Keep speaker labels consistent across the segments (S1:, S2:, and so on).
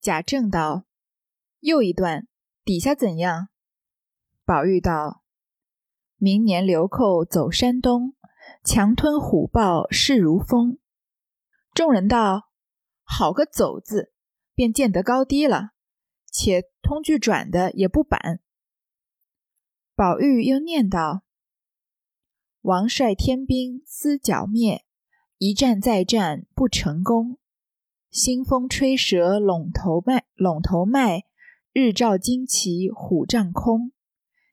S1: 贾政道：“又一段，底下怎样？”宝玉道：“明年流寇走山东，强吞虎豹势如风。”众人道：“好个走字，便见得高低了。且通句转的也不板。”宝玉又念道：“王率天兵思剿灭，一战再战不成功。”新风吹折陇头麦，陇头麦；日照旌旗虎帐空。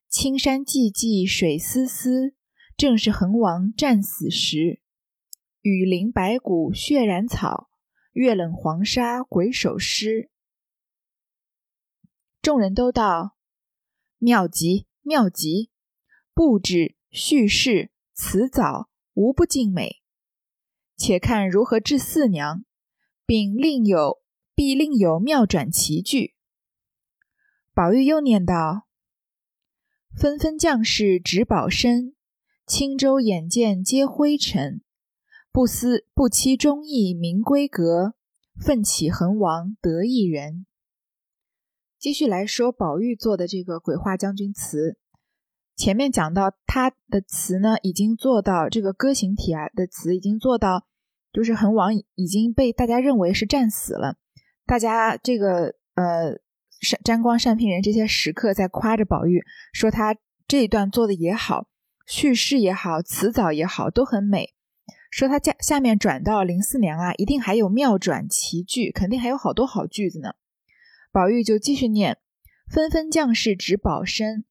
S1: 青山寂寂水丝丝，正是横王战死时。雨淋白骨血染草，月冷黄沙鬼手尸。众人都道妙极妙极，布置叙事辞藻无不尽美。且看如何治四娘。并另有必另有妙转奇句。宝玉又念道：“纷纷将士执宝身，青州眼见皆灰尘。不思不期忠义明规格，奋起横王得一人。”继续来说宝玉做的这个鬼话将军词。前面讲到他的词呢，已经做到这个歌行体啊的词已经做到。就是恒王已经被大家认为是战死了，大家这个呃善沾光善聘人这些食客在夸着宝玉，说他这一段做的也好，叙事也好，词藻也好，都很美。说他下下面转到林四娘啊，一定还有妙转奇句，肯定还有好多好句子呢。宝玉就继续念：纷纷将士执宝身，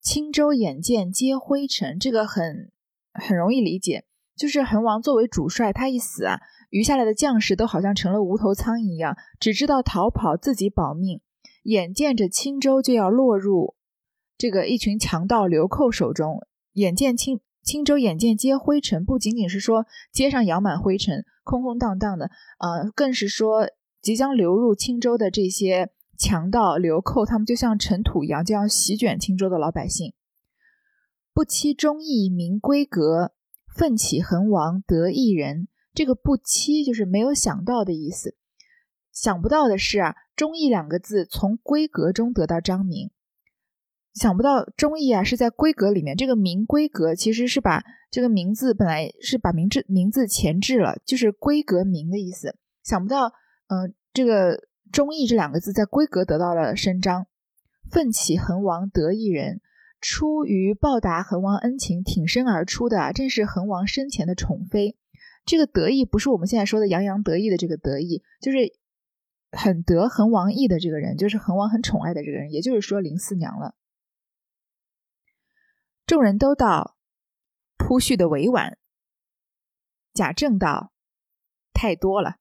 S1: 青州眼见皆灰尘。这个很很容易理解。就是恒王作为主帅，他一死啊，余下来的将士都好像成了无头苍蝇一样，只知道逃跑，自己保命。眼见着青州就要落入这个一群强盗流寇手中，眼见青青州眼见皆灰尘，不仅仅是说街上扬满灰尘，空空荡荡的，呃，更是说即将流入青州的这些强盗流寇，他们就像尘土一样，就要席卷青州的老百姓。不期忠义明规格。奋起横王得一人，这个不期就是没有想到的意思。想不到的是啊，忠义两个字从闺阁中得到张名。想不到忠义啊是在闺阁里面，这个名闺阁其实是把这个名字本来是把名字名字前置了，就是闺阁名的意思。想不到，嗯，这个忠义这两个字在闺阁得到了伸张。奋起横王得一人。出于报答恒王恩情，挺身而出的，正是恒王生前的宠妃。这个得意不是我们现在说的洋洋得意的这个得意，就是很得恒王意的这个人，就是恒王很宠爱的这个人，也就是说林四娘了。众人都道铺叙的委婉。贾政道：“太多了，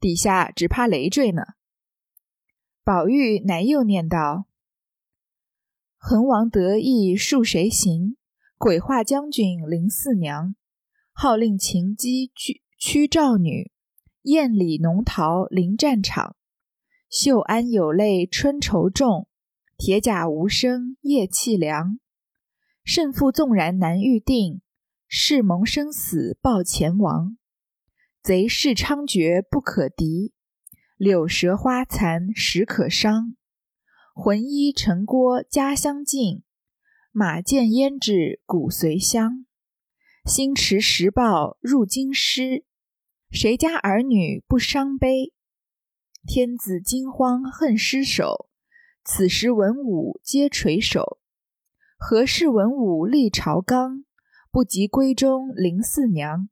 S1: 底下只怕累赘呢。”宝玉乃又念道。恒王得意恕谁行？鬼画将军林四娘，号令秦姬驱驱赵女，宴里浓桃临战场。绣鞍有泪春愁重，铁甲无声夜凄凉。胜负纵然难预定，誓盟生死报前王。贼势猖獗不可敌，柳蛇花残时可伤。魂依城郭家乡近，马见胭脂骨髓香。星驰时报入京师，谁家儿女不伤悲？天子惊慌恨失守，此时文武皆垂首。何事文武立朝纲？不及闺中林四娘。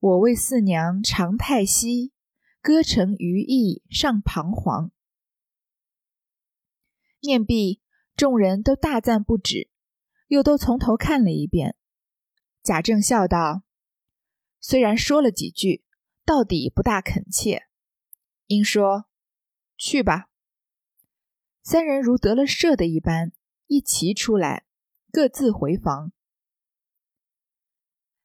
S1: 我为四娘长叹息，歌成余意尚彷徨。念毕，众人都大赞不止，又都从头看了一遍。贾政笑道：“虽然说了几句，到底不大恳切。”应说：“去吧。”三人如得了赦的一般，一齐出来，各自回房。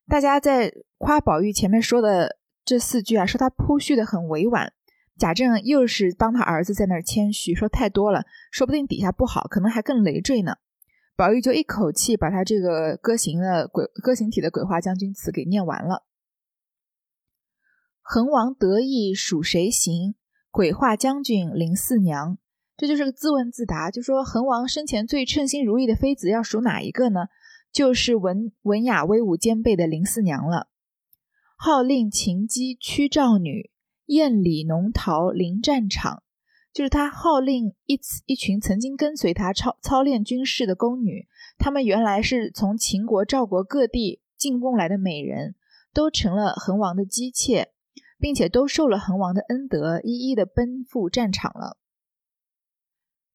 S1: 大家在夸宝玉前面说的这四句啊，说他铺叙的很委婉。贾政又是帮他儿子在那儿谦虚，说太多了，说不定底下不好，可能还更累赘呢。宝玉就一口气把他这个歌行的鬼歌行体的鬼话将军词给念完了。恒王得意属谁行？鬼话将军林四娘，这就是个自问自答，就说恒王生前最称心如意的妃子要数哪一个呢？就是文文雅威武兼备的林四娘了。号令秦姬屈赵女，艳里浓桃临战场，就是他号令一一群曾经跟随他操操练军事的宫女，她们原来是从秦国、赵国各地进贡来的美人，都成了恒王的姬妾。并且都受了恒王的恩德，一一的奔赴战场了。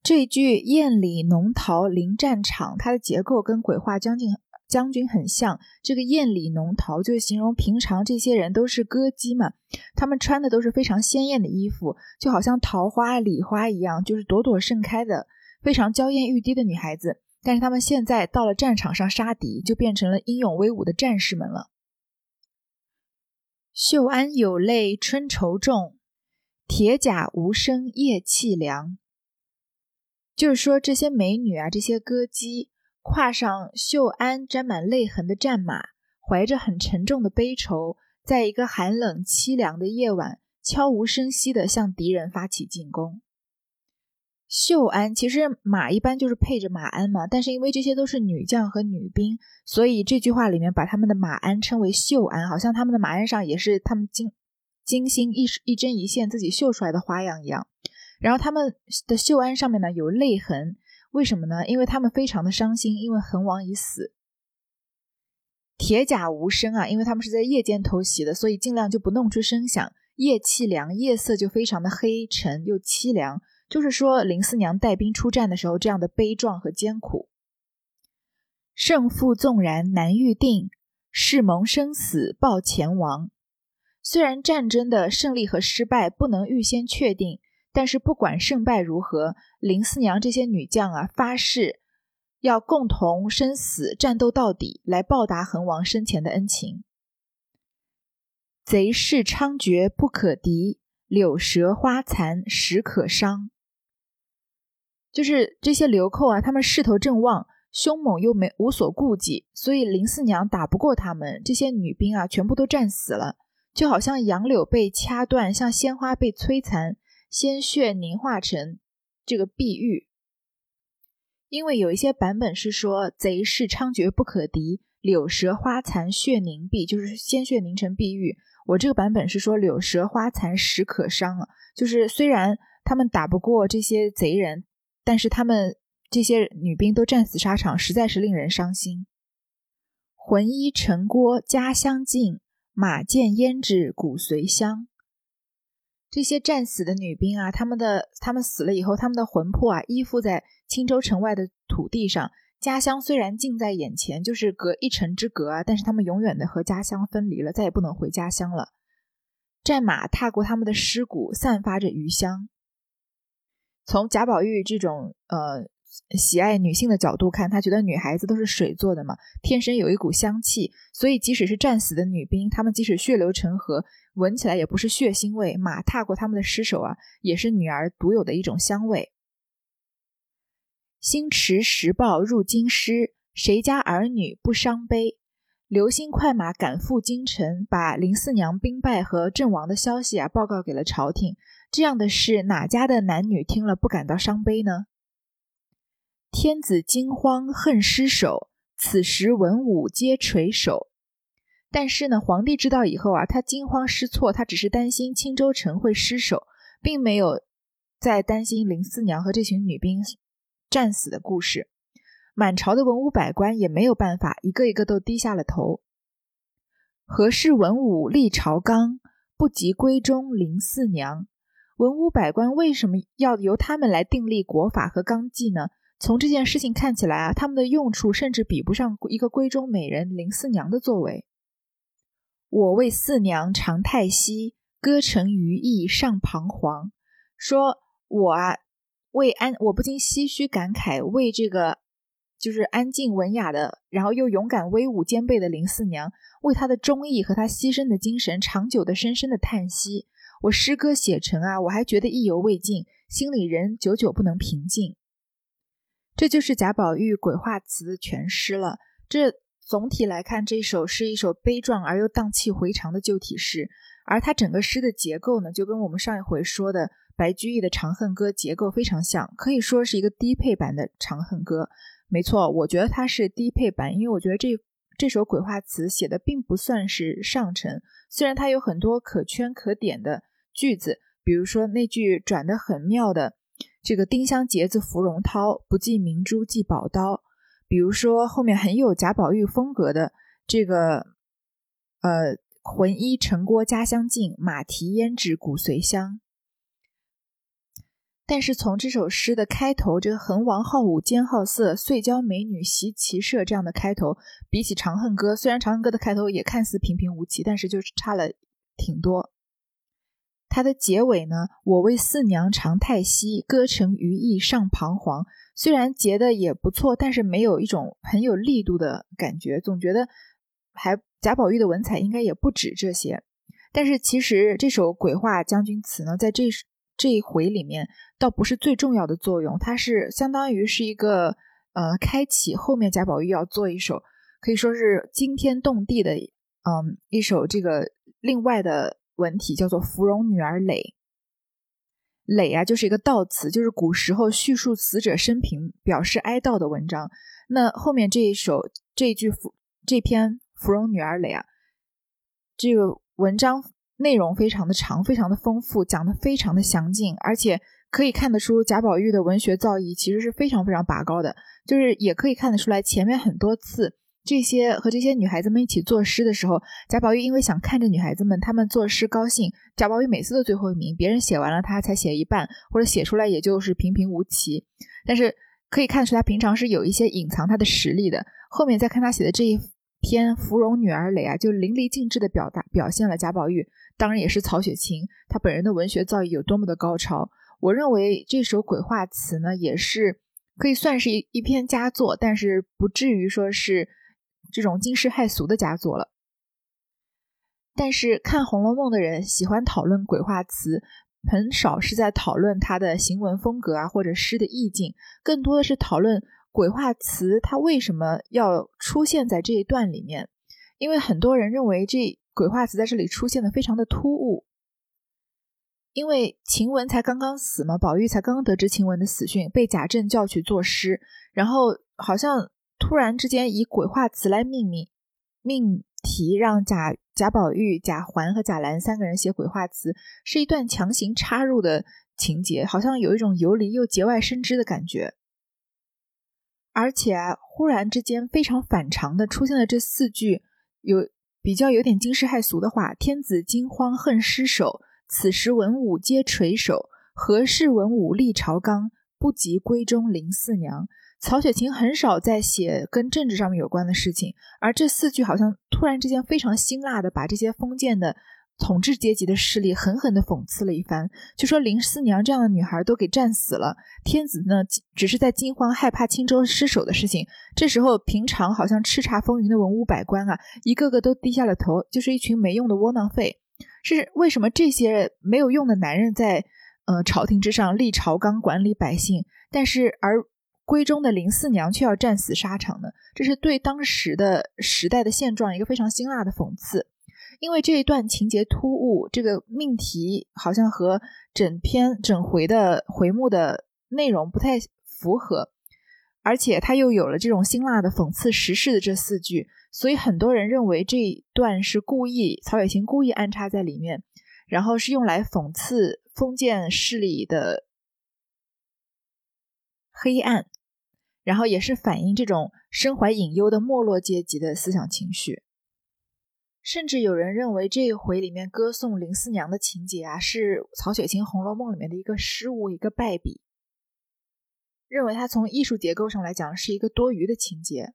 S1: 这句“艳里浓桃临战场”，它的结构跟鬼话将近将军很像。这个“艳里浓桃”就形容平常这些人都是歌姬嘛，他们穿的都是非常鲜艳的衣服，就好像桃花、李花一样，就是朵朵盛开的，非常娇艳欲滴的女孩子。但是他们现在到了战场上杀敌，就变成了英勇威武的战士们了。秀安有泪春愁重，铁甲无声夜凄凉。就是说，这些美女啊，这些歌姬，跨上秀安沾满泪痕的战马，怀着很沉重的悲愁，在一个寒冷凄凉的夜晚，悄无声息地向敌人发起进攻。秀安其实马一般就是配着马鞍嘛，但是因为这些都是女将和女兵，所以这句话里面把他们的马鞍称为秀安，好像他们的马鞍上也是他们精精心一一针一线自己绣出来的花样一样。然后他们的秀安上面呢有泪痕，为什么呢？因为他们非常的伤心，因为恒王已死。铁甲无声啊，因为他们是在夜间偷袭的，所以尽量就不弄出声响。夜凄凉，夜色就非常的黑沉又凄凉。就是说，林四娘带兵出战的时候，这样的悲壮和艰苦。胜负纵然难预定，誓盟生死报前王。虽然战争的胜利和失败不能预先确定，但是不管胜败如何，林四娘这些女将啊，发誓要共同生死战斗到底，来报答恒王生前的恩情。贼势猖獗不可敌，柳蛇花残实可伤。就是这些流寇啊，他们势头正旺，凶猛又没无所顾忌，所以林四娘打不过他们。这些女兵啊，全部都战死了，就好像杨柳被掐断，像鲜花被摧残，鲜血凝化成这个碧玉。因为有一些版本是说贼势猖獗不可敌，柳蛇花残血凝碧，就是鲜血凝成碧玉。我这个版本是说柳蛇花残石可伤啊，就是虽然他们打不过这些贼人。但是他们这些女兵都战死沙场，实在是令人伤心。魂依城郭家乡近，马见胭脂骨髓香。这些战死的女兵啊，他们的他们死了以后，他们的魂魄啊依附在青州城外的土地上。家乡虽然近在眼前，就是隔一城之隔啊，但是他们永远的和家乡分离了，再也不能回家乡了。战马踏过他们的尸骨，散发着余香。从贾宝玉这种呃喜爱女性的角度看，他觉得女孩子都是水做的嘛，天生有一股香气，所以即使是战死的女兵，她们即使血流成河，闻起来也不是血腥味，马踏过她们的尸首啊，也是女儿独有的一种香味。星驰时报入京师，谁家儿女不伤悲？流星快马赶赴京城，把林四娘兵败和阵亡的消息啊报告给了朝廷。这样的事，哪家的男女听了不感到伤悲呢？天子惊慌恨失守，此时文武皆垂首。但是呢，皇帝知道以后啊，他惊慌失措，他只是担心青州城会失守，并没有再担心林四娘和这群女兵战死的故事。满朝的文武百官也没有办法，一个一个都低下了头。何事文武立朝纲，不及闺中林四娘？文武百官为什么要由他们来订立国法和纲纪呢？从这件事情看起来啊，他们的用处甚至比不上一个闺中美人林四娘的作为。我为四娘长叹息，歌成余意尚彷徨。说我啊，为安，我不禁唏嘘感慨，为这个就是安静文雅的，然后又勇敢威武兼备的林四娘，为她的忠义和她牺牲的精神，长久的深深的叹息。我诗歌写成啊，我还觉得意犹未尽，心里仍久久不能平静。这就是贾宝玉鬼画词全诗了。这总体来看，这首是一首悲壮而又荡气回肠的旧体诗。而它整个诗的结构呢，就跟我们上一回说的白居易的《长恨歌》结构非常像，可以说是一个低配版的《长恨歌》。没错，我觉得它是低配版，因为我觉得这这首鬼话词写的并不算是上乘，虽然它有很多可圈可点的句子，比如说那句转的很妙的“这个丁香结子芙蓉绦，不计明珠即宝刀”，比如说后面很有贾宝玉风格的这个呃。浑衣陈郭家乡近，马蹄胭脂骨髓香。但是从这首诗的开头，这个“横王好武兼好色，遂教美女习骑射”这样的开头，比起《长恨歌》，虽然《长恨歌》的开头也看似平平无奇，但是就是差了挺多。它的结尾呢，“我为四娘长叹息，歌成余意尚彷徨”，虽然结的也不错，但是没有一种很有力度的感觉，总觉得还。贾宝玉的文采应该也不止这些，但是其实这首《鬼话将军词》呢，在这这一回里面倒不是最重要的作用，它是相当于是一个呃开启后面贾宝玉要做一首可以说是惊天动地的嗯一首这个另外的文体，叫做《芙蓉女儿诔》。诔啊，就是一个悼词，就是古时候叙述死者生平、表示哀悼的文章。那后面这一首这一句芙这篇。芙蓉女儿诔啊，这个文章内容非常的长，非常的丰富，讲的非常的详尽，而且可以看得出贾宝玉的文学造诣其实是非常非常拔高的。就是也可以看得出来，前面很多次这些和这些女孩子们一起作诗的时候，贾宝玉因为想看着女孩子们她们作诗高兴，贾宝玉每次都最后一名，别人写完了他才写一半，或者写出来也就是平平无奇。但是可以看出他平常是有一些隐藏他的实力的。后面再看他写的这一。篇《芙蓉女儿诔》啊，就淋漓尽致的表达表现了贾宝玉，当然也是曹雪芹他本人的文学造诣有多么的高超。我认为这首鬼话词呢，也是可以算是一一篇佳作，但是不至于说是这种惊世骇俗的佳作了。但是看《红楼梦》的人喜欢讨论鬼话词，很少是在讨论它的行文风格啊，或者诗的意境，更多的是讨论。鬼话词它为什么要出现在这一段里面？因为很多人认为这鬼话词在这里出现的非常的突兀。因为晴雯才刚刚死嘛，宝玉才刚刚得知晴雯的死讯，被贾政叫去作诗，然后好像突然之间以鬼话词来命名命题，让贾贾宝玉、贾环和贾兰三个人写鬼话词，是一段强行插入的情节，好像有一种游离又节外生枝的感觉。而且忽然之间非常反常的出现了这四句有比较有点惊世骇俗的话：“天子惊慌恨失守，此时文武皆垂首。何事文武立朝纲？不及闺中林四娘。”曹雪芹很少在写跟政治上面有关的事情，而这四句好像突然之间非常辛辣的把这些封建的。统治阶级的势力狠狠地讽刺了一番，就说林四娘这样的女孩都给战死了，天子呢只是在惊慌害怕青州失守的事情。这时候，平常好像叱咤风云的文武百官啊，一个个都低下了头，就是一群没用的窝囊废。是为什么这些没有用的男人在呃朝廷之上立朝纲管理百姓，但是而闺中的林四娘却要战死沙场呢？这是对当时的时代的现状一个非常辛辣的讽刺。因为这一段情节突兀，这个命题好像和整篇整回的回目的内容不太符合，而且他又有了这种辛辣的讽刺时事的这四句，所以很多人认为这一段是故意曹雪芹故意安插在里面，然后是用来讽刺封建势力的黑暗，然后也是反映这种身怀隐忧的没落阶级的思想情绪。甚至有人认为这一回里面歌颂林四娘的情节啊，是曹雪芹《红楼梦》里面的一个失误、一个败笔，认为它从艺术结构上来讲是一个多余的情节。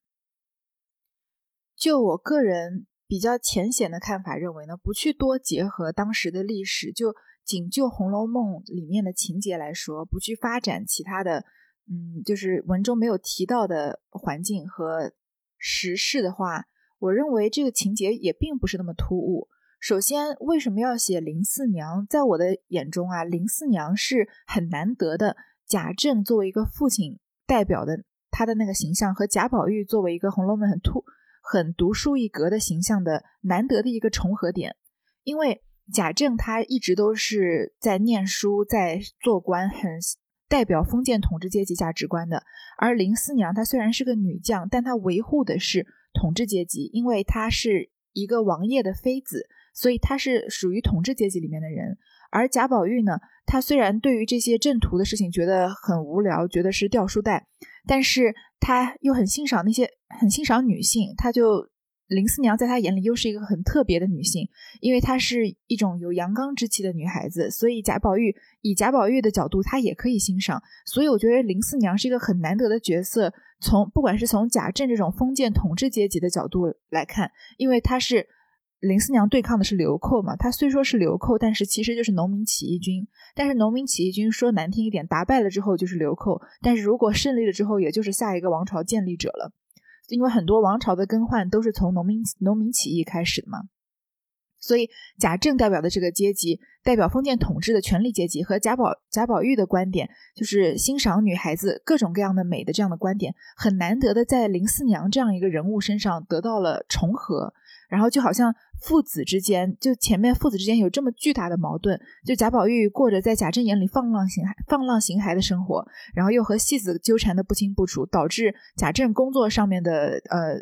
S1: 就我个人比较浅显的看法，认为呢，不去多结合当时的历史，就仅就《红楼梦》里面的情节来说，不去发展其他的，嗯，就是文中没有提到的环境和时事的话。我认为这个情节也并不是那么突兀。首先，为什么要写林四娘？在我的眼中啊，林四娘是很难得的。贾政作为一个父亲代表的他的那个形象，和贾宝玉作为一个《红楼梦》很突、很独树一格的形象的难得的一个重合点。因为贾政他一直都是在念书，在做官，很代表封建统治阶级价值观的。而林四娘她虽然是个女将，但她维护的是统治阶级，因为她是一个王爷的妃子，所以她是属于统治阶级里面的人。而贾宝玉呢，他虽然对于这些正途的事情觉得很无聊，觉得是掉书袋，但是他又很欣赏那些很欣赏女性，他就。林四娘在他眼里又是一个很特别的女性，因为她是一种有阳刚之气的女孩子，所以贾宝玉以贾宝玉的角度，他也可以欣赏。所以我觉得林四娘是一个很难得的角色。从不管是从贾政这种封建统治阶级的角度来看，因为她是林四娘对抗的是流寇嘛，她虽说是流寇，但是其实就是农民起义军。但是农民起义军说难听一点，打败了之后就是流寇，但是如果胜利了之后，也就是下一个王朝建立者了。因为很多王朝的更换都是从农民农民起义开始的嘛，所以贾政代表的这个阶级，代表封建统治的权力阶级，和贾宝贾宝玉的观点，就是欣赏女孩子各种各样的美的这样的观点，很难得的在林四娘这样一个人物身上得到了重合。然后就好像父子之间，就前面父子之间有这么巨大的矛盾，就贾宝玉过着在贾政眼里放浪形骸、放浪形骸的生活，然后又和戏子纠缠的不清不楚，导致贾政工作上面的呃，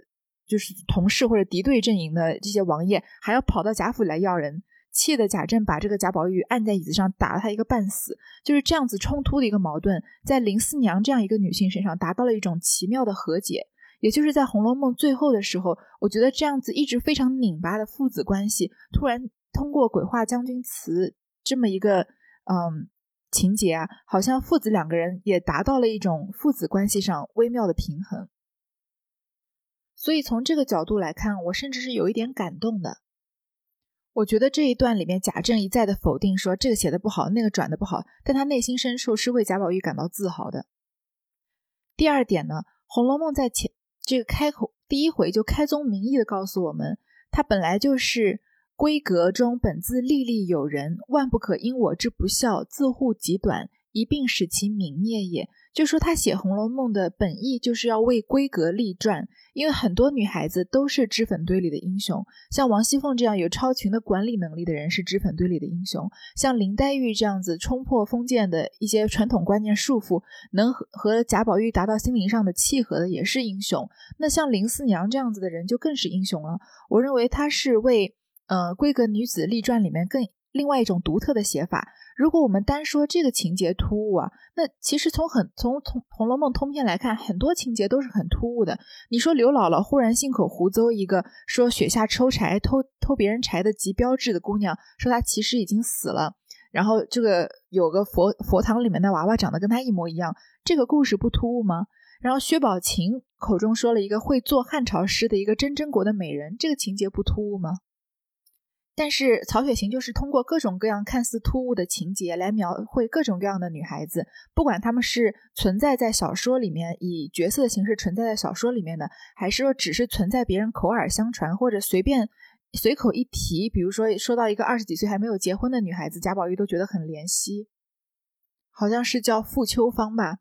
S1: 就是同事或者敌对阵营的这些王爷还要跑到贾府来要人，气得贾政把这个贾宝玉按在椅子上打了他一个半死，就是这样子冲突的一个矛盾，在林四娘这样一个女性身上达到了一种奇妙的和解。也就是在《红楼梦》最后的时候，我觉得这样子一直非常拧巴的父子关系，突然通过鬼话将军词这么一个嗯情节啊，好像父子两个人也达到了一种父子关系上微妙的平衡。所以从这个角度来看，我甚至是有一点感动的。我觉得这一段里面贾政一再的否定说这个写的不好，那个转的不好，但他内心深处是为贾宝玉感到自豪的。第二点呢，《红楼梦》在前。这个开口第一回就开宗明义的告诉我们，他本来就是闺阁中本自历历有人，万不可因我之不孝，自护己短，一并使其泯灭也。就说他写《红楼梦》的本意就是要为闺阁立传，因为很多女孩子都是脂粉堆里的英雄，像王熙凤这样有超群的管理能力的人是脂粉堆里的英雄，像林黛玉这样子冲破封建的一些传统观念束缚，能和和贾宝玉达到心灵上的契合的也是英雄。那像林四娘这样子的人就更是英雄了。我认为她是为呃闺阁女子立传里面更另外一种独特的写法。如果我们单说这个情节突兀啊，那其实从很从从《红楼梦》通篇来看，很多情节都是很突兀的。你说刘姥姥忽然信口胡诌一个说雪下抽柴偷偷别人柴的极标致的姑娘，说她其实已经死了，然后这个有个佛佛堂里面的娃娃长得跟她一模一样，这个故事不突兀吗？然后薛宝琴口中说了一个会做汉朝诗的一个真真国的美人，这个情节不突兀吗？但是曹雪芹就是通过各种各样看似突兀的情节来描绘各种各样的女孩子，不管她们是存在在小说里面以角色的形式存在在小说里面的，还是说只是存在别人口耳相传或者随便随口一提，比如说说到一个二十几岁还没有结婚的女孩子，贾宝玉都觉得很怜惜，好像是叫傅秋芳吧。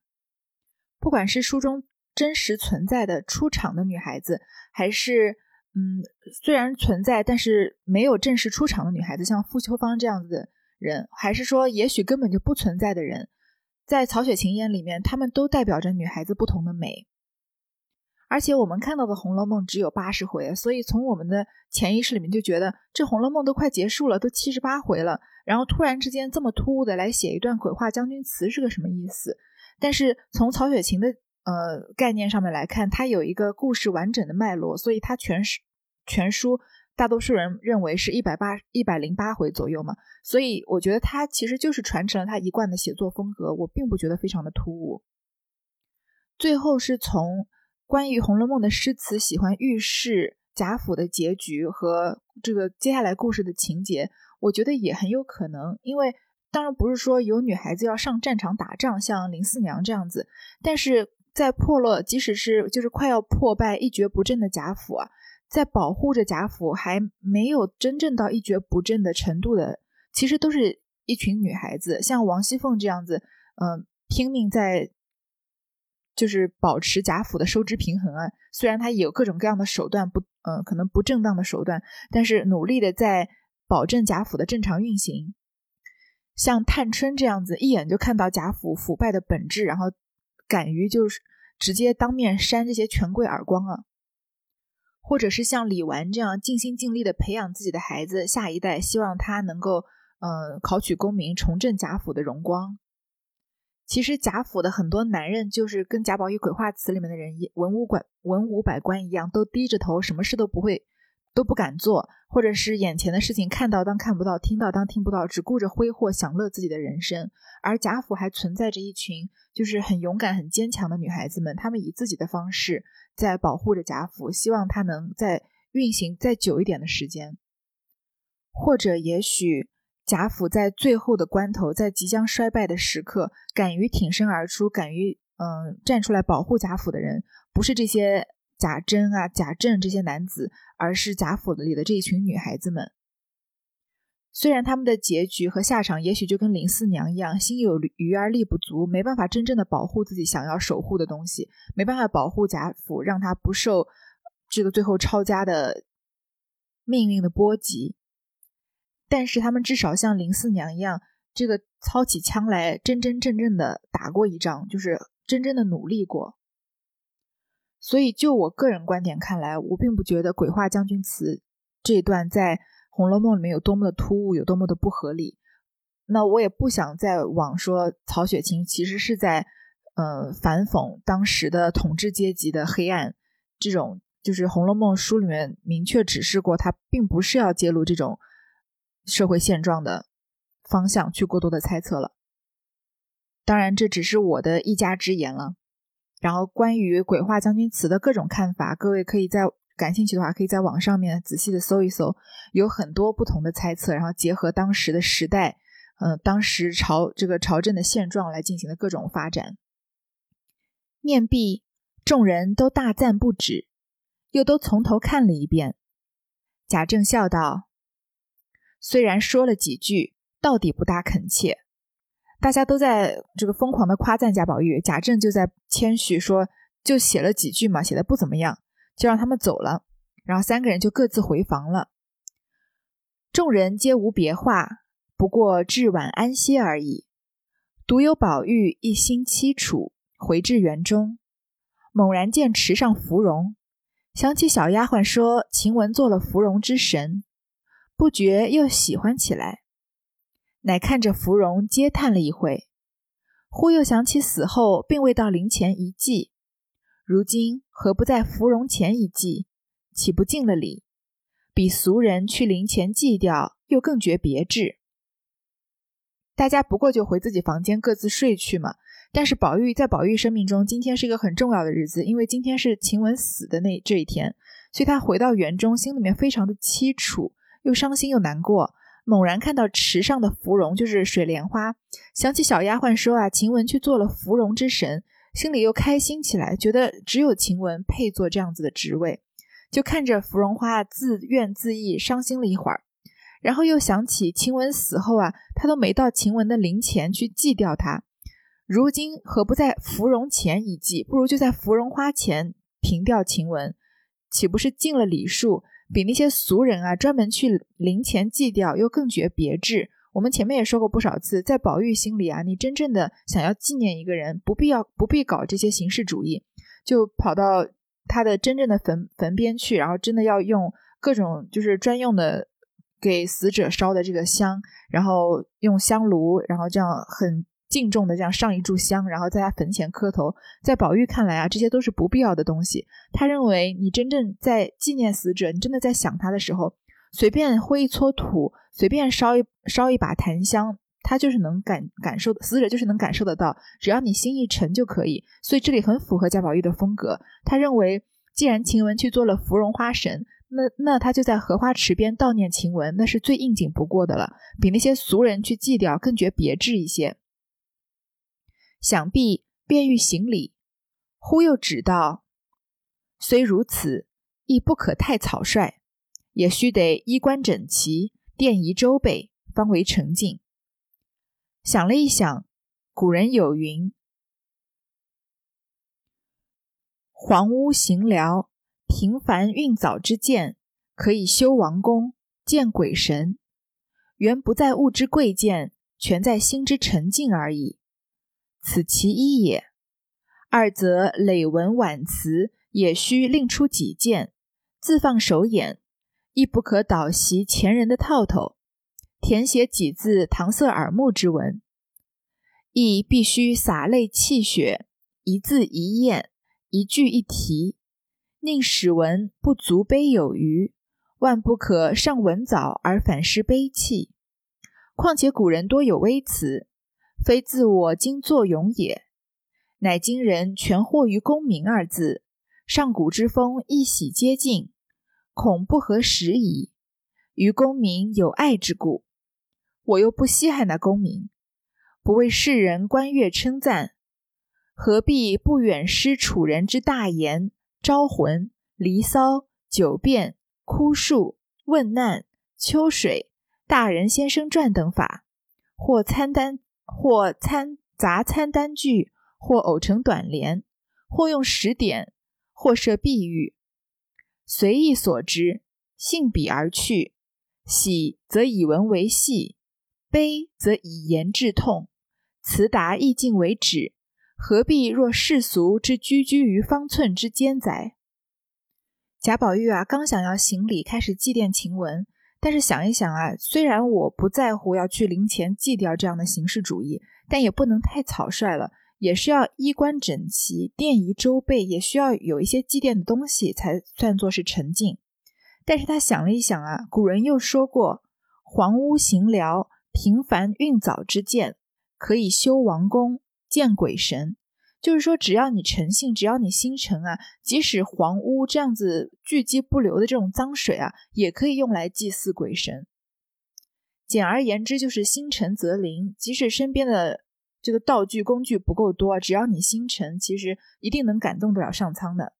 S1: 不管是书中真实存在的出场的女孩子，还是。嗯，虽然存在，但是没有正式出场的女孩子，像傅秋芳这样子的人，还是说也许根本就不存在的人，在曹雪芹眼里面，他们都代表着女孩子不同的美。而且我们看到的《红楼梦》只有八十回，所以从我们的潜意识里面就觉得这《红楼梦》都快结束了，都七十八回了，然后突然之间这么突兀的来写一段鬼话将军词是个什么意思？但是从曹雪芹的呃概念上面来看，它有一个故事完整的脉络，所以它全是。全书大多数人认为是一百八一百零八回左右嘛，所以我觉得他其实就是传承了他一贯的写作风格，我并不觉得非常的突兀。最后是从关于《红楼梦》的诗词喜欢预示贾府的结局和这个接下来故事的情节，我觉得也很有可能，因为当然不是说有女孩子要上战场打仗，像林四娘这样子，但是在破落，即使是就是快要破败一蹶不振的贾府啊。在保护着贾府还没有真正到一蹶不振的程度的，其实都是一群女孩子，像王熙凤这样子，嗯，拼命在就是保持贾府的收支平衡啊。虽然她有各种各样的手段不，嗯，可能不正当的手段，但是努力的在保证贾府的正常运行。像探春这样子，一眼就看到贾府腐败的本质，然后敢于就是直接当面扇这些权贵耳光啊。或者是像李纨这样尽心尽力的培养自己的孩子，下一代希望他能够呃考取功名，重振贾府的荣光。其实贾府的很多男人就是跟贾宝玉鬼话词里面的人一文武官文武百官一样，都低着头，什么事都不会，都不敢做，或者是眼前的事情看到当看不到，听到当听不到，只顾着挥霍享乐自己的人生。而贾府还存在着一群就是很勇敢、很坚强的女孩子们，她们以自己的方式在保护着贾府，希望它能再运行再久一点的时间，或者也许。贾府在最后的关头，在即将衰败的时刻，敢于挺身而出，敢于嗯站出来保护贾府的人，不是这些贾珍啊、贾政这些男子，而是贾府里的这一群女孩子们。虽然他们的结局和下场，也许就跟林四娘一样，心有余而力不足，没办法真正的保护自己想要守护的东西，没办法保护贾府，让他不受这个最后抄家的命运的波及。但是他们至少像林四娘一样，这个操起枪来，真真正正的打过一仗，就是真正的努力过。所以就我个人观点看来，我并不觉得鬼话将军词这一段在《红楼梦》里面有多么的突兀，有多么的不合理。那我也不想再往说曹雪芹其实是在呃反讽当时的统治阶级的黑暗，这种就是《红楼梦》书里面明确指示过，他并不是要揭露这种。社会现状的方向去过多的猜测了，当然这只是我的一家之言了。然后关于鬼话将军词的各种看法，各位可以在感兴趣的话，可以在网上面仔细的搜一搜，有很多不同的猜测，然后结合当时的时代，嗯，当时朝这个朝政的现状来进行的各种发展。面壁，众人都大赞不止，又都从头看了一遍。贾政笑道。虽然说了几句，到底不大恳切。大家都在这个疯狂的夸赞贾宝玉，贾政就在谦虚说：“就写了几句嘛，写的不怎么样，就让他们走了。”然后三个人就各自回房了。众人皆无别话，不过至晚安歇而已。独有宝玉一心凄楚，回至园中，猛然见池上芙蓉，想起小丫鬟说晴雯做了芙蓉之神。不觉又喜欢起来，乃看着芙蓉嗟叹了一回，忽又想起死后并未到灵前一祭，如今何不在芙蓉前一祭，岂不尽了礼？比俗人去灵前祭掉，又更觉别致。大家不过就回自己房间各自睡去嘛。但是宝玉在宝玉生命中，今天是一个很重要的日子，因为今天是晴雯死的那这一天，所以他回到园中，心里面非常的凄楚。又伤心又难过，猛然看到池上的芙蓉，就是水莲花，想起小丫鬟说啊，晴雯去做了芙蓉之神，心里又开心起来，觉得只有晴雯配做这样子的职位，就看着芙蓉花自怨自艾，伤心了一会儿，然后又想起晴雯死后啊，他都没到晴雯的灵前去祭掉她，如今何不在芙蓉前一祭，不如就在芙蓉花前平掉晴雯，岂不是尽了礼数？比那些俗人啊，专门去灵前祭吊，又更觉别致。我们前面也说过不少次，在宝玉心里啊，你真正的想要纪念一个人，不必要不必搞这些形式主义，就跑到他的真正的坟坟边去，然后真的要用各种就是专用的给死者烧的这个香，然后用香炉，然后这样很。敬重的这样上一炷香，然后在他坟前磕头。在宝玉看来啊，这些都是不必要的东西。他认为，你真正在纪念死者，你真的在想他的时候，随便挥一撮土，随便烧一烧一把檀香，他就是能感感受，死者就是能感受得到。只要你心一沉就可以。所以这里很符合贾宝玉的风格。他认为，既然晴雯去做了芙蓉花神，那那他就在荷花池边悼念晴雯，那是最应景不过的了，比那些俗人去祭掉更觉别致一些。想必便欲行礼，忽又指道：“虽如此，亦不可太草率，也须得衣冠整齐，殿仪周备，方为成敬。”想了一想，古人有云：“黄屋行寮，平凡运早之见，可以修王宫，见鬼神，原不在物之贵贱，全在心之沉静而已。此其一也。二则累文婉辞，也需另出己见，自放手眼，亦不可倒袭前人的套头，填写几字搪塞耳目之文，亦必须洒泪泣血，一字一砚，一句一题，宁使文不足悲有余，万不可上文藻而反失悲气。况且古人多有微词，非自我今作咏也。乃今人全惑于功名二字，上古之风一喜接近，恐不合时宜。于功名有爱之故，我又不稀罕那功名，不为世人观阅称赞，何必不远失楚人之大言、招魂、离骚、九变、枯树、问难、秋水、大人先生传等法，或参单，或参杂参单句。或偶成短联，或用实点，或设碧喻，随意所之，信笔而去。喜则以文为戏，悲则以言致痛，辞达意境为止，何必若世俗之居居于方寸之间哉？贾宝玉啊，刚想要行礼开始祭奠晴雯，但是想一想啊，虽然我不在乎要去灵前祭掉这样的形式主义，但也不能太草率了。也是要衣冠整齐、奠仪周备，也需要有一些祭奠的东西才算作是沉静。但是他想了一想啊，古人又说过“黄屋行寮，平凡运藻之见，可以修王宫、见鬼神”，就是说，只要你诚信，只要你心诚啊，即使黄屋这样子聚积不流的这种脏水啊，也可以用来祭祀鬼神。简而言之，就是心诚则灵，即使身边的。这个道具工具不够多，只要你心诚，其实一定能感动得了上苍的。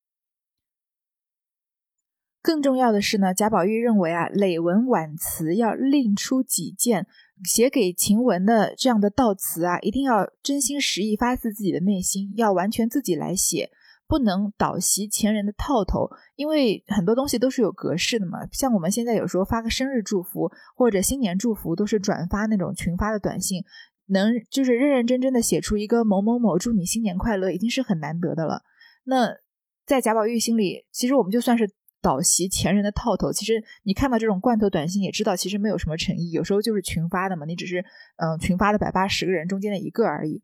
S1: 更重要的是呢，贾宝玉认为啊，累文婉辞要另出己见，写给晴雯的这样的悼词啊，一定要真心实意，发自自己的内心，要完全自己来写，不能倒袭前人的套头。因为很多东西都是有格式的嘛，像我们现在有时候发个生日祝福或者新年祝福，都是转发那种群发的短信。能就是认认真真的写出一个某某某祝你新年快乐，已经是很难得的了。那在贾宝玉心里，其实我们就算是倒袭前人的套头。其实你看到这种罐头短信，也知道其实没有什么诚意，有时候就是群发的嘛。你只是嗯群发的百八十个人中间的一个而已。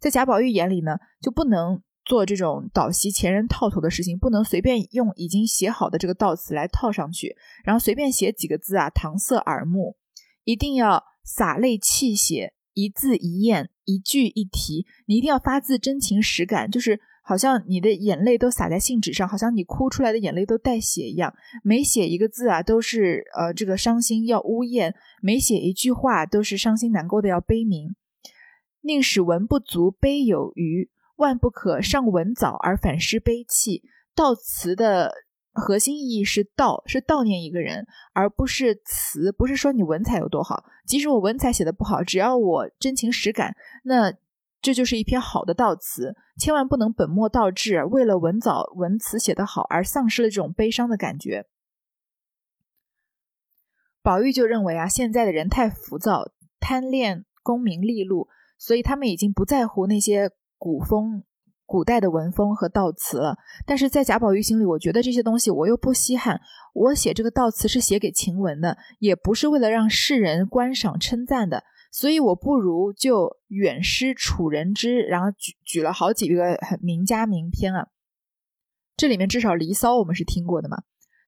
S1: 在贾宝玉眼里呢，就不能做这种倒袭前人套头的事情，不能随便用已经写好的这个悼词来套上去，然后随便写几个字啊搪塞耳目，一定要洒泪泣血。一字一砚，一句一题，你一定要发自真情实感，就是好像你的眼泪都洒在信纸上，好像你哭出来的眼泪都带血一样。每写一个字啊，都是呃这个伤心要呜咽；每写一句话，都是伤心难过的要悲鸣。宁使文不足悲有余，万不可上文藻而反失悲气。悼词的。核心意义是悼，是悼念一个人，而不是词，不是说你文采有多好。即使我文采写的不好，只要我真情实感，那这就是一篇好的悼词。千万不能本末倒置，为了文藻文词写得好而丧失了这种悲伤的感觉。宝玉就认为啊，现在的人太浮躁，贪恋功名利禄，所以他们已经不在乎那些古风。古代的文风和悼词了，但是在贾宝玉心里，我觉得这些东西我又不稀罕。我写这个悼词是写给晴雯的，也不是为了让世人观赏称赞的，所以我不如就远失楚人之。然后举举了好几个名家名篇啊，这里面至少《离骚》我们是听过的嘛，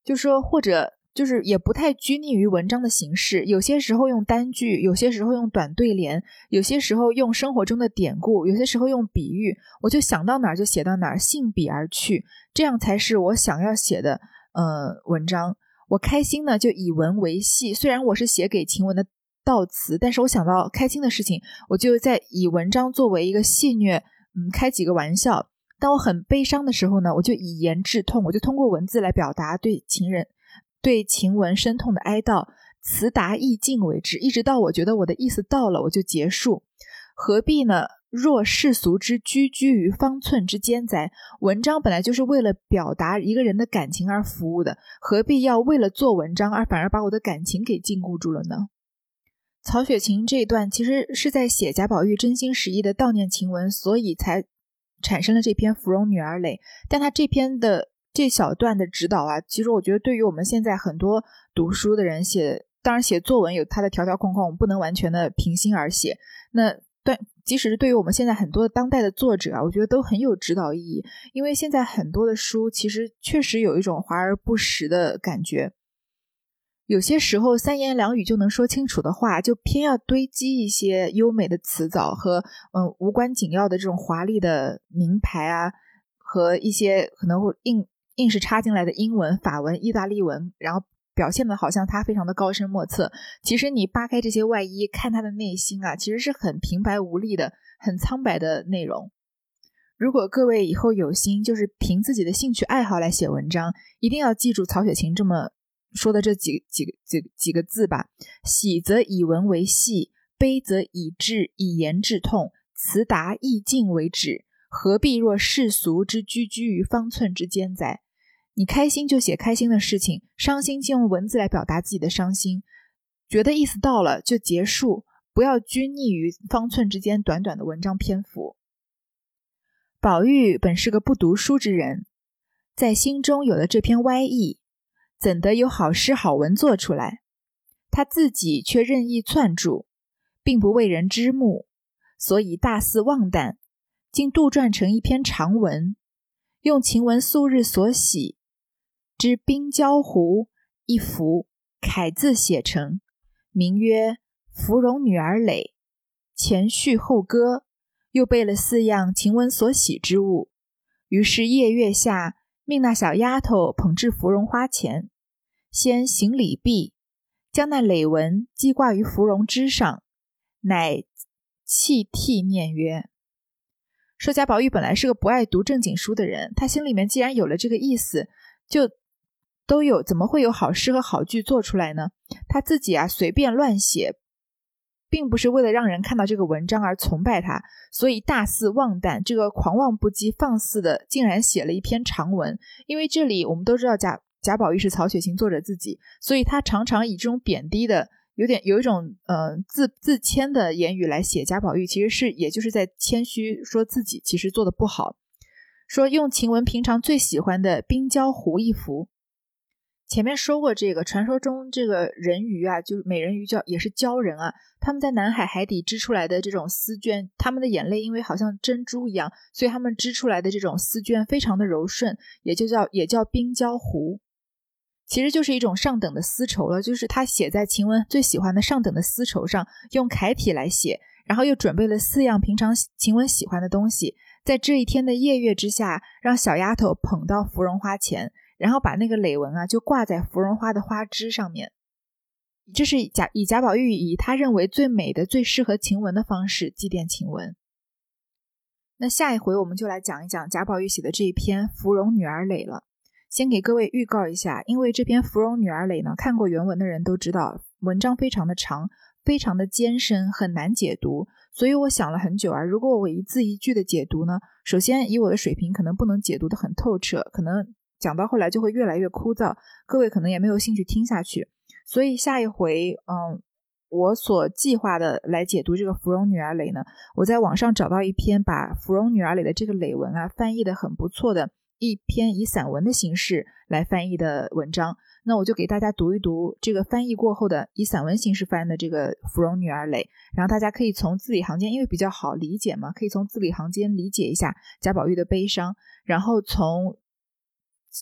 S1: 就说或者。就是也不太拘泥于文章的形式，有些时候用单句，有些时候用短对联，有些时候用生活中的典故，有些时候用比喻，我就想到哪儿就写到哪儿，信笔而去，这样才是我想要写的呃文章。我开心呢，就以文为戏，虽然我是写给晴雯的悼词，但是我想到开心的事情，我就在以文章作为一个戏谑，嗯，开几个玩笑。当我很悲伤的时候呢，我就以言致痛，我就通过文字来表达对情人。对晴雯深痛的哀悼，词达意尽为止，一直到我觉得我的意思到了，我就结束。何必呢？若世俗之居居于方寸之间哉？文章本来就是为了表达一个人的感情而服务的，何必要为了做文章而反而把我的感情给禁锢住了呢？曹雪芹这一段其实是在写贾宝玉真心实意的悼念晴雯，所以才产生了这篇《芙蓉女儿泪》。但他这篇的这小段的指导啊，其实我觉得对于我们现在很多读书的人写，当然写作文有它的条条框框，我们不能完全的平心而写。那对，即使是对于我们现在很多的当代的作者啊，我觉得都很有指导意义，因为现在很多的书其实确实有一种华而不实的感觉。有些时候三言两语就能说清楚的话，就偏要堆积一些优美的词藻和嗯无关紧要的这种华丽的名牌啊，和一些可能会硬硬是插进来的英文、法文、意大利文，然后表现的好像他非常的高深莫测。其实你扒开这些外衣，看他的内心啊，其实是很平白无力的、很苍白的内容。如果各位以后有心，就是凭自己的兴趣爱好来写文章，一定要记住曹雪芹这么。说的这几几几几个字吧，喜则以文为戏，悲则以志以言致痛，辞达意境为止，何必若世俗之居居于方寸之间哉？你开心就写开心的事情，伤心就用文字来表达自己的伤心，觉得意思到了就结束，不要拘泥于方寸之间短短的文章篇幅。宝玉本是个不读书之人，在心中有了这篇歪意。怎得有好诗好文做出来？他自己却任意篡著，并不为人知目，所以大肆妄诞，竟杜撰成一篇长文，用晴雯素日所喜之冰娇湖一幅楷字写成，名曰《芙蓉女儿诔》，前序后歌，又备了四样晴雯所喜之物，于是夜月下，命那小丫头捧至芙蓉花前。先行礼毕，将那诔文系挂于芙蓉枝上，乃泣涕念曰：“说贾宝玉本来是个不爱读正经书的人，他心里面既然有了这个意思，就都有怎么会有好诗和好句做出来呢？他自己啊随便乱写，并不是为了让人看到这个文章而崇拜他，所以大肆妄诞，这个狂妄不羁、放肆的，竟然写了一篇长文。因为这里我们都知道贾。”贾宝玉是曹雪芹作者自己，所以他常常以这种贬低的、有点有一种呃自自谦的言语来写贾宝玉，其实是也就是在谦虚说自己其实做的不好。说用晴雯平常最喜欢的冰娇湖一幅，前面说过这个传说中这个人鱼啊，就是美人鱼叫也是鲛人啊，他们在南海海底织出来的这种丝绢，他们的眼泪因为好像珍珠一样，所以他们织出来的这种丝绢非常的柔顺，也就叫也叫冰娇湖。其实就是一种上等的丝绸了，就是他写在晴雯最喜欢的上等的丝绸上，用楷体来写，然后又准备了四样平常晴雯喜欢的东西，在这一天的夜月之下，让小丫头捧到芙蓉花前，然后把那个诔文啊就挂在芙蓉花的花枝上面。这是贾以贾宝玉以他认为最美的、最适合晴雯的方式祭奠晴雯。那下一回我们就来讲一讲贾宝玉写的这一篇《芙蓉女儿诔》了。先给各位预告一下，因为这篇《芙蓉女儿诔》呢，看过原文的人都知道，文章非常的长，非常的艰深，很难解读。所以我想了很久啊，如果我一字一句的解读呢，首先以我的水平可能不能解读的很透彻，可能讲到后来就会越来越枯燥，各位可能也没有兴趣听下去。所以下一回，嗯，我所计划的来解读这个《芙蓉女儿诔》呢，我在网上找到一篇把《芙蓉女儿诔》的这个诔文啊翻译的很不错的。一篇以散文的形式来翻译的文章，那我就给大家读一读这个翻译过后的以散文形式翻的这个《芙蓉女儿诔》，然后大家可以从字里行间，因为比较好理解嘛，可以从字里行间理解一下贾宝玉的悲伤，然后从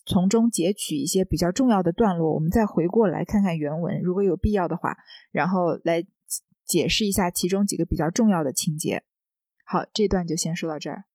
S1: 从中截取一些比较重要的段落，我们再回过来看看原文，如果有必要的话，然后来解释一下其中几个比较重要的情节。好，这段就先说到这儿。